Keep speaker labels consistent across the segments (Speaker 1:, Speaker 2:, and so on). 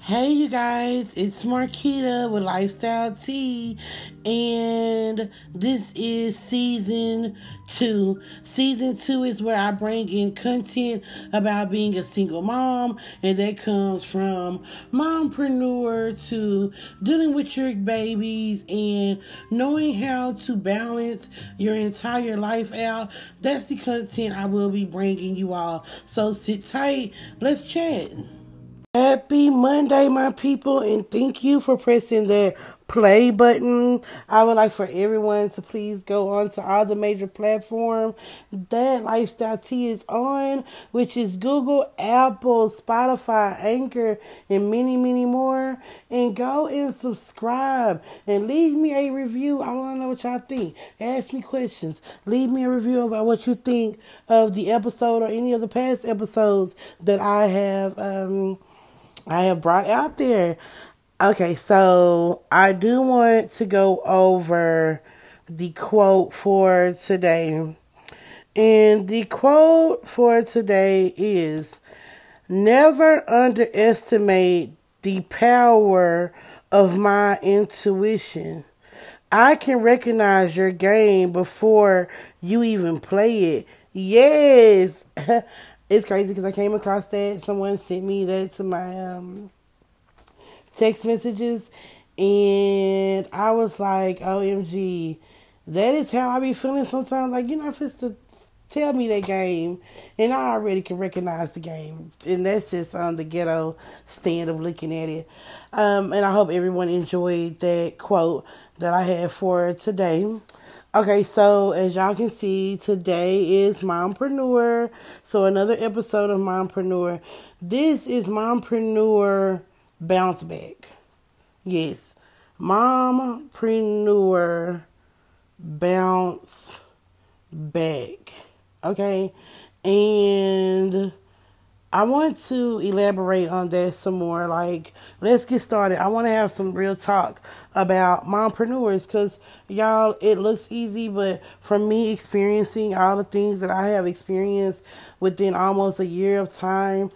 Speaker 1: Hey, you guys, it's Marquita with Lifestyle Tea, and this is season two. Season two is where I bring in content about being a single mom, and that comes from mompreneur to dealing with your babies and knowing how to balance your entire life out. That's the content I will be bringing you all. So sit tight, let's chat. Happy Monday, my people, and thank you for pressing that play button. I would like for everyone to please go on to all the major platforms that Lifestyle Tea is on, which is Google, Apple, Spotify, Anchor, and many, many more. And go and subscribe and leave me a review. I want to know what y'all think. Ask me questions. Leave me a review about what you think of the episode or any of the past episodes that I have um I have brought out there. Okay, so I do want to go over the quote for today. And the quote for today is Never underestimate the power of my intuition. I can recognize your game before you even play it. Yes. it's crazy because I came across that. Someone sent me that to my um, text messages, and I was like, "OMG, that is how I be feeling sometimes." Like you're not supposed to tell me that game, and I already can recognize the game, and that's just on the ghetto stand of looking at it. Um, and I hope everyone enjoyed that quote that I had for today. Okay, so as y'all can see, today is Mompreneur. So another episode of Mompreneur. This is Mompreneur Bounce Back. Yes. Mompreneur Bounce Back. Okay. And I want to elaborate on that some more. Like, let's get started. I want to have some real talk about mompreneurs because y'all it looks easy but from me experiencing all the things that i have experienced within almost a year of time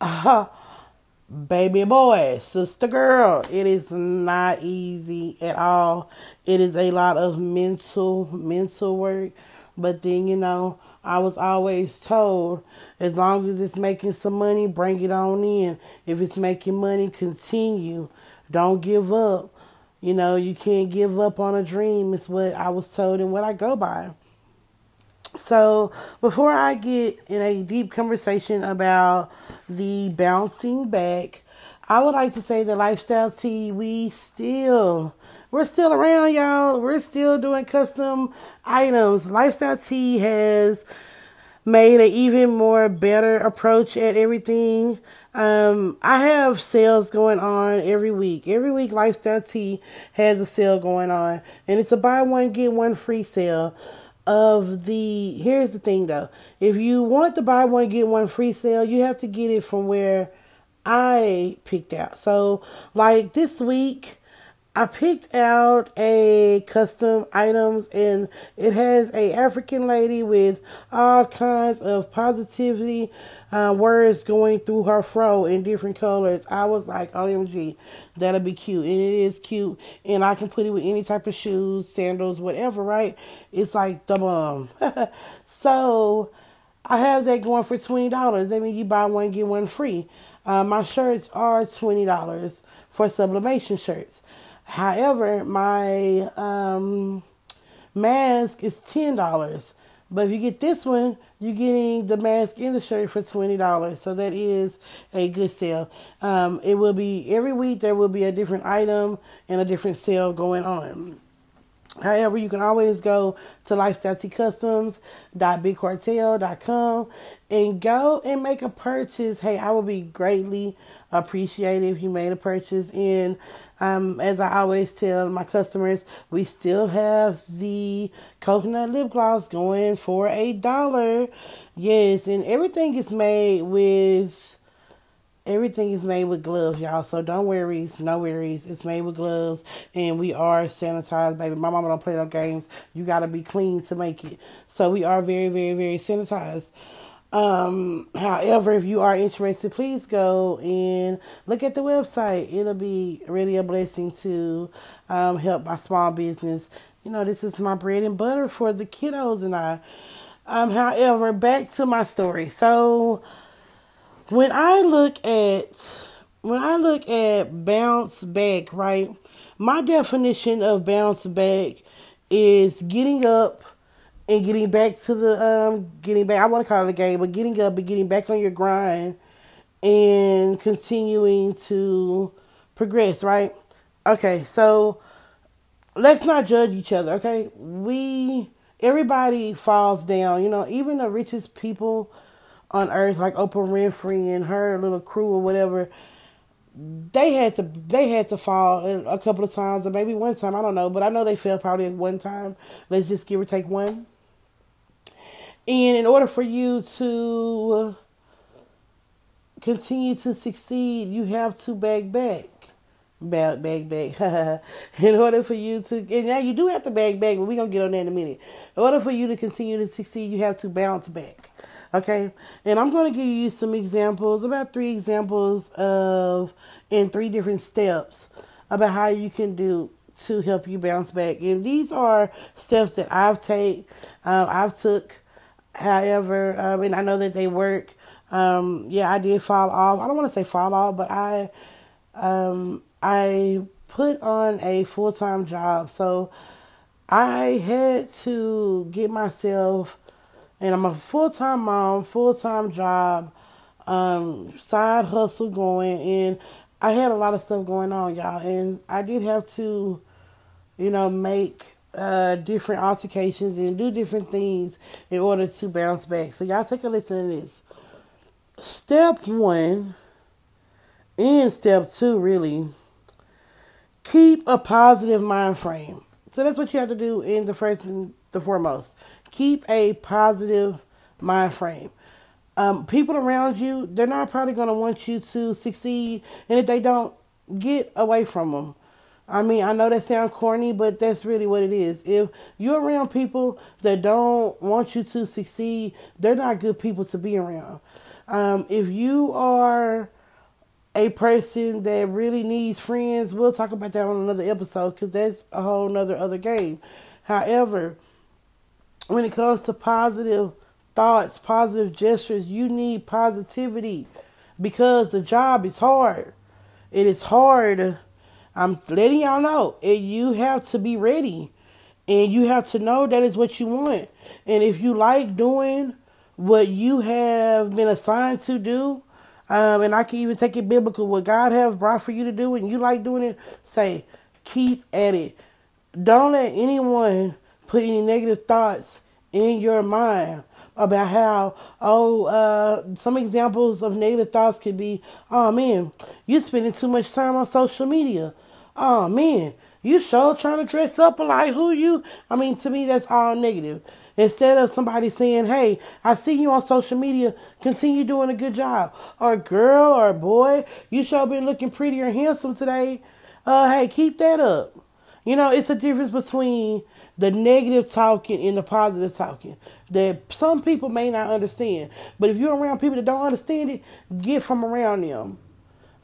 Speaker 1: uh, baby boy sister girl it is not easy at all it is a lot of mental mental work but then you know i was always told as long as it's making some money bring it on in. If it's making money continue. Don't give up. You know, you can't give up on a dream, is what I was told and what I go by. So, before I get in a deep conversation about the bouncing back, I would like to say that Lifestyle Tea, we still, we're still around, y'all. We're still doing custom items. Lifestyle Tea has made an even more better approach at everything. Um, I have sales going on every week. Every week, Lifestyle Tea has a sale going on, and it's a buy one get one free sale. Of the here's the thing though, if you want to buy one get one free sale, you have to get it from where I picked out. So, like this week, I picked out a custom items and it has a African lady with all kinds of positivity uh, words going through her fro in different colors. I was like, OMG, that'll be cute. And it is cute. And I can put it with any type of shoes, sandals, whatever, right? It's like the bomb. so I have that going for $20. That means you buy one, get one free. Uh, my shirts are $20 for sublimation shirts. However, my um, mask is ten dollars. But if you get this one, you're getting the mask and the shirt for twenty dollars. So that is a good sale. Um, it will be every week there will be a different item and a different sale going on. However, you can always go to lifestyleteacustoms.bigcartel.com and go and make a purchase. Hey, I would be greatly appreciated if you made a purchase. And um, as I always tell my customers, we still have the coconut lip gloss going for a dollar. Yes, and everything is made with everything is made with gloves, y'all. So don't worry, no worries. It's made with gloves, and we are sanitized, baby. My mama don't play no games. You gotta be clean to make it. So we are very, very, very sanitized. Um, however, if you are interested, please go and look at the website. It'll be really a blessing to um, help my small business. You know, this is my bread and butter for the kiddos and I. Um, however, back to my story. So when I look at when I look at bounce back, right? My definition of bounce back is getting up and getting back to the um getting back I want to call it a game, but getting up and getting back on your grind and continuing to progress, right? Okay, so let's not judge each other, okay? We everybody falls down, you know, even the richest people on earth like Oprah Winfrey and her little crew or whatever, they had to they had to fall a couple of times or maybe one time, I don't know, but I know they fell probably at one time. Let's just give or take one. And in order for you to continue to succeed, you have to bag back. Bag, bag, bag. in order for you to, and now you do have to bag back, but we're going to get on that in a minute. In order for you to continue to succeed, you have to bounce back. Okay? And I'm going to give you some examples, about three examples of, in three different steps about how you can do to help you bounce back. And these are steps that I've take, uh, I've took However, um, and I know that they work. Um, yeah, I did fall off. I don't want to say fall off, but I um, I put on a full time job, so I had to get myself, and I'm a full time mom, full time job, um, side hustle going, and I had a lot of stuff going on, y'all, and I did have to, you know, make uh, different altercations and do different things in order to bounce back. So y'all take a listen to this. Step one and step two really keep a positive mind frame. So that's what you have to do in the first and the foremost. Keep a positive mind frame. Um, people around you, they're not probably going to want you to succeed, and if they don't, get away from them. I mean, I know that sounds corny, but that's really what it is. If you're around people that don't want you to succeed, they're not good people to be around. Um, if you are a person that really needs friends, we'll talk about that on another episode because that's a whole nother other game. However, when it comes to positive thoughts, positive gestures, you need positivity because the job is hard. It is hard I'm letting y'all know. And You have to be ready. And you have to know that is what you want. And if you like doing what you have been assigned to do, um, and I can even take it biblical, what God has brought for you to do, and you like doing it, say, keep at it. Don't let anyone put any negative thoughts in your mind about how, oh, uh, some examples of negative thoughts could be, oh man, you're spending too much time on social media oh man, you sure trying to dress up like who you? I mean, to me, that's all negative. Instead of somebody saying, hey, I see you on social media, continue doing a good job. Or girl or boy, you sure been looking pretty or handsome today. Uh, hey, keep that up. You know, it's a difference between the negative talking and the positive talking that some people may not understand. But if you're around people that don't understand it, get from around them.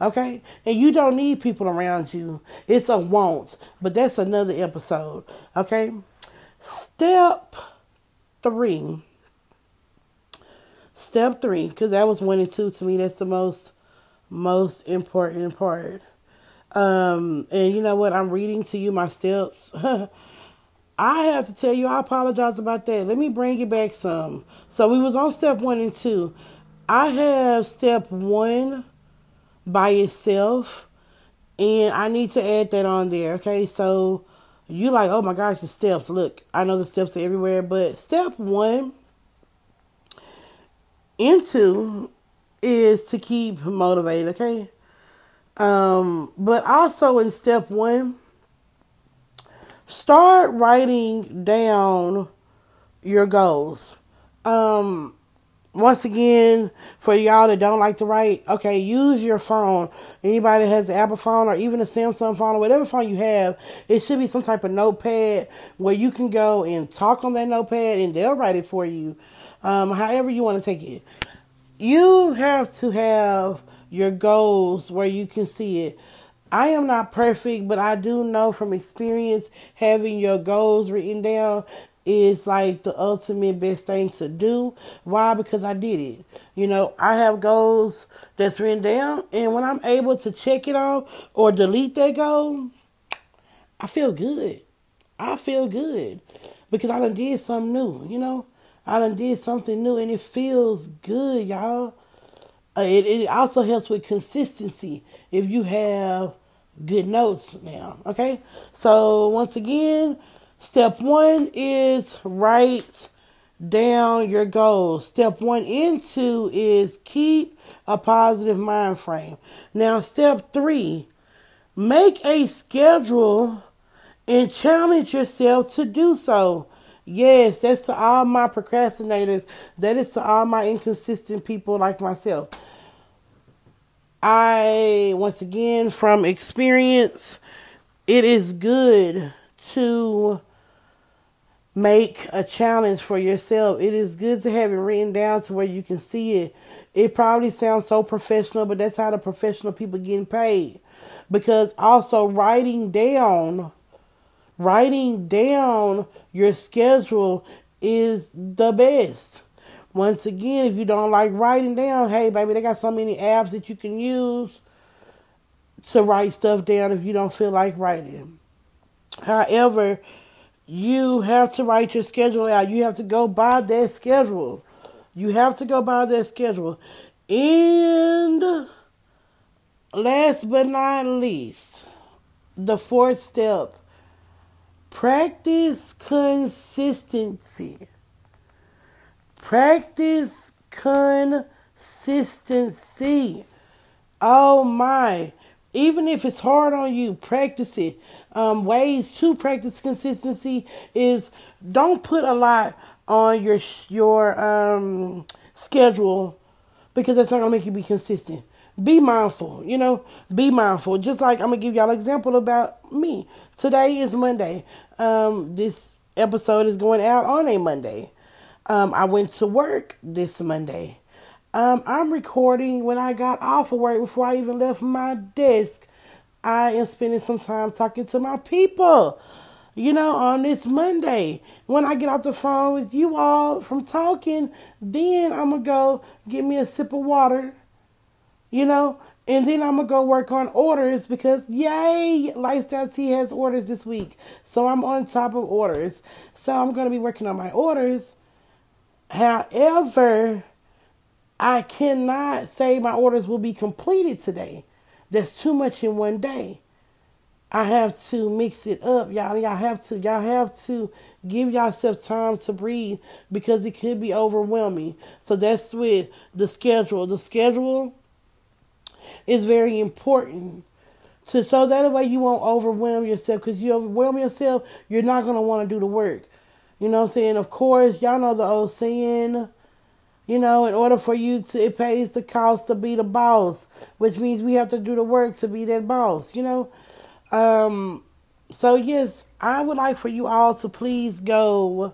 Speaker 1: Okay? And you don't need people around you. It's a want. But that's another episode. Okay? Step three. Step three, because that was one and two to me. That's the most most important part. Um, and you know what? I'm reading to you my steps. I have to tell you, I apologize about that. Let me bring it back some. So we was on step one and two. I have step one by itself. And I need to add that on there. Okay, so you like, oh my gosh, the steps. Look, I know the steps are everywhere, but step one into is to keep motivated, okay? Um, but also in step one, start writing down your goals. Um, once again, for y'all that don't like to write, okay, use your phone. Anybody that has an Apple phone or even a Samsung phone or whatever phone you have, it should be some type of notepad where you can go and talk on that notepad and they'll write it for you. um, however you want to take it. You have to have your goals where you can see it. I am not perfect, but I do know from experience having your goals written down is like the ultimate best thing to do. Why? Because I did it. You know, I have goals that's written down, and when I'm able to check it off or delete that goal, I feel good. I feel good because I done did something new. You know, I done did something new, and it feels good, y'all. Uh, it, it also helps with consistency if you have good notes now. Okay, so once again Step one is write down your goals. Step one into is keep a positive mind frame. Now, step three, make a schedule and challenge yourself to do so. Yes, that's to all my procrastinators. That is to all my inconsistent people like myself. I, once again, from experience, it is good to make a challenge for yourself. It is good to have it written down to where you can see it. It probably sounds so professional, but that's how the professional people getting paid. Because also writing down writing down your schedule is the best. Once again, if you don't like writing down, hey baby, they got so many apps that you can use to write stuff down if you don't feel like writing. However, you have to write your schedule out. You have to go by that schedule. You have to go by that schedule. And last but not least, the fourth step practice consistency. Practice consistency. Oh my. Even if it's hard on you, practice it um, ways to practice consistency is don't put a lot on your your um, schedule because that's not gonna make you be consistent. Be mindful, you know. Be mindful. Just like I'm gonna give y'all an example about me. Today is Monday. Um, this episode is going out on a Monday. Um, I went to work this Monday. Um, I'm recording when I got off of work before I even left my desk. I am spending some time talking to my people, you know, on this Monday. When I get off the phone with you all from talking, then I'm going to go get me a sip of water, you know, and then I'm to go work on orders because, yay, Lifestyle Tea has orders this week. So I'm on top of orders. So I'm to be working on my orders. However, I cannot say my orders will be completed today that's too much in one day. I have to mix it up, y'all. Y'all have to, y'all have to give yourself time to breathe because it could be overwhelming. So that's with the schedule. The schedule is very important. To, so that way you won't overwhelm yourself because you overwhelm yourself, you're not going to want to do the work. You know I'm saying? Of course, y'all know the old saying, you know, in order for you to, it pays the cost to be the boss, which means we have to do the work to be that boss, you know. Um, so yes, I would like for you all to please go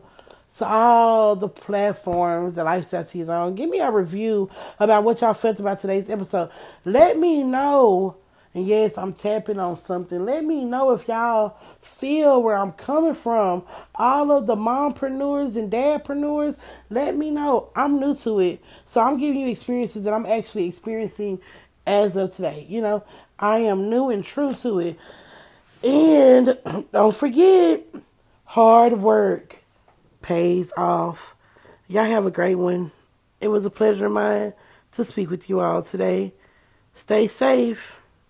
Speaker 1: to all the platforms that Lifestyle is on. Give me a review about what y'all felt about today's episode. Let me know and yes, I'm tapping on something. Let me know if y'all feel where I'm coming from. All of the mompreneurs and dadpreneurs, let me know. I'm new to it. So I'm giving you experiences that I'm actually experiencing as of today. You know, I am new and true to it. And don't forget, hard work pays off. Y'all have a great one. It was a pleasure of mine to speak with you all today. Stay safe.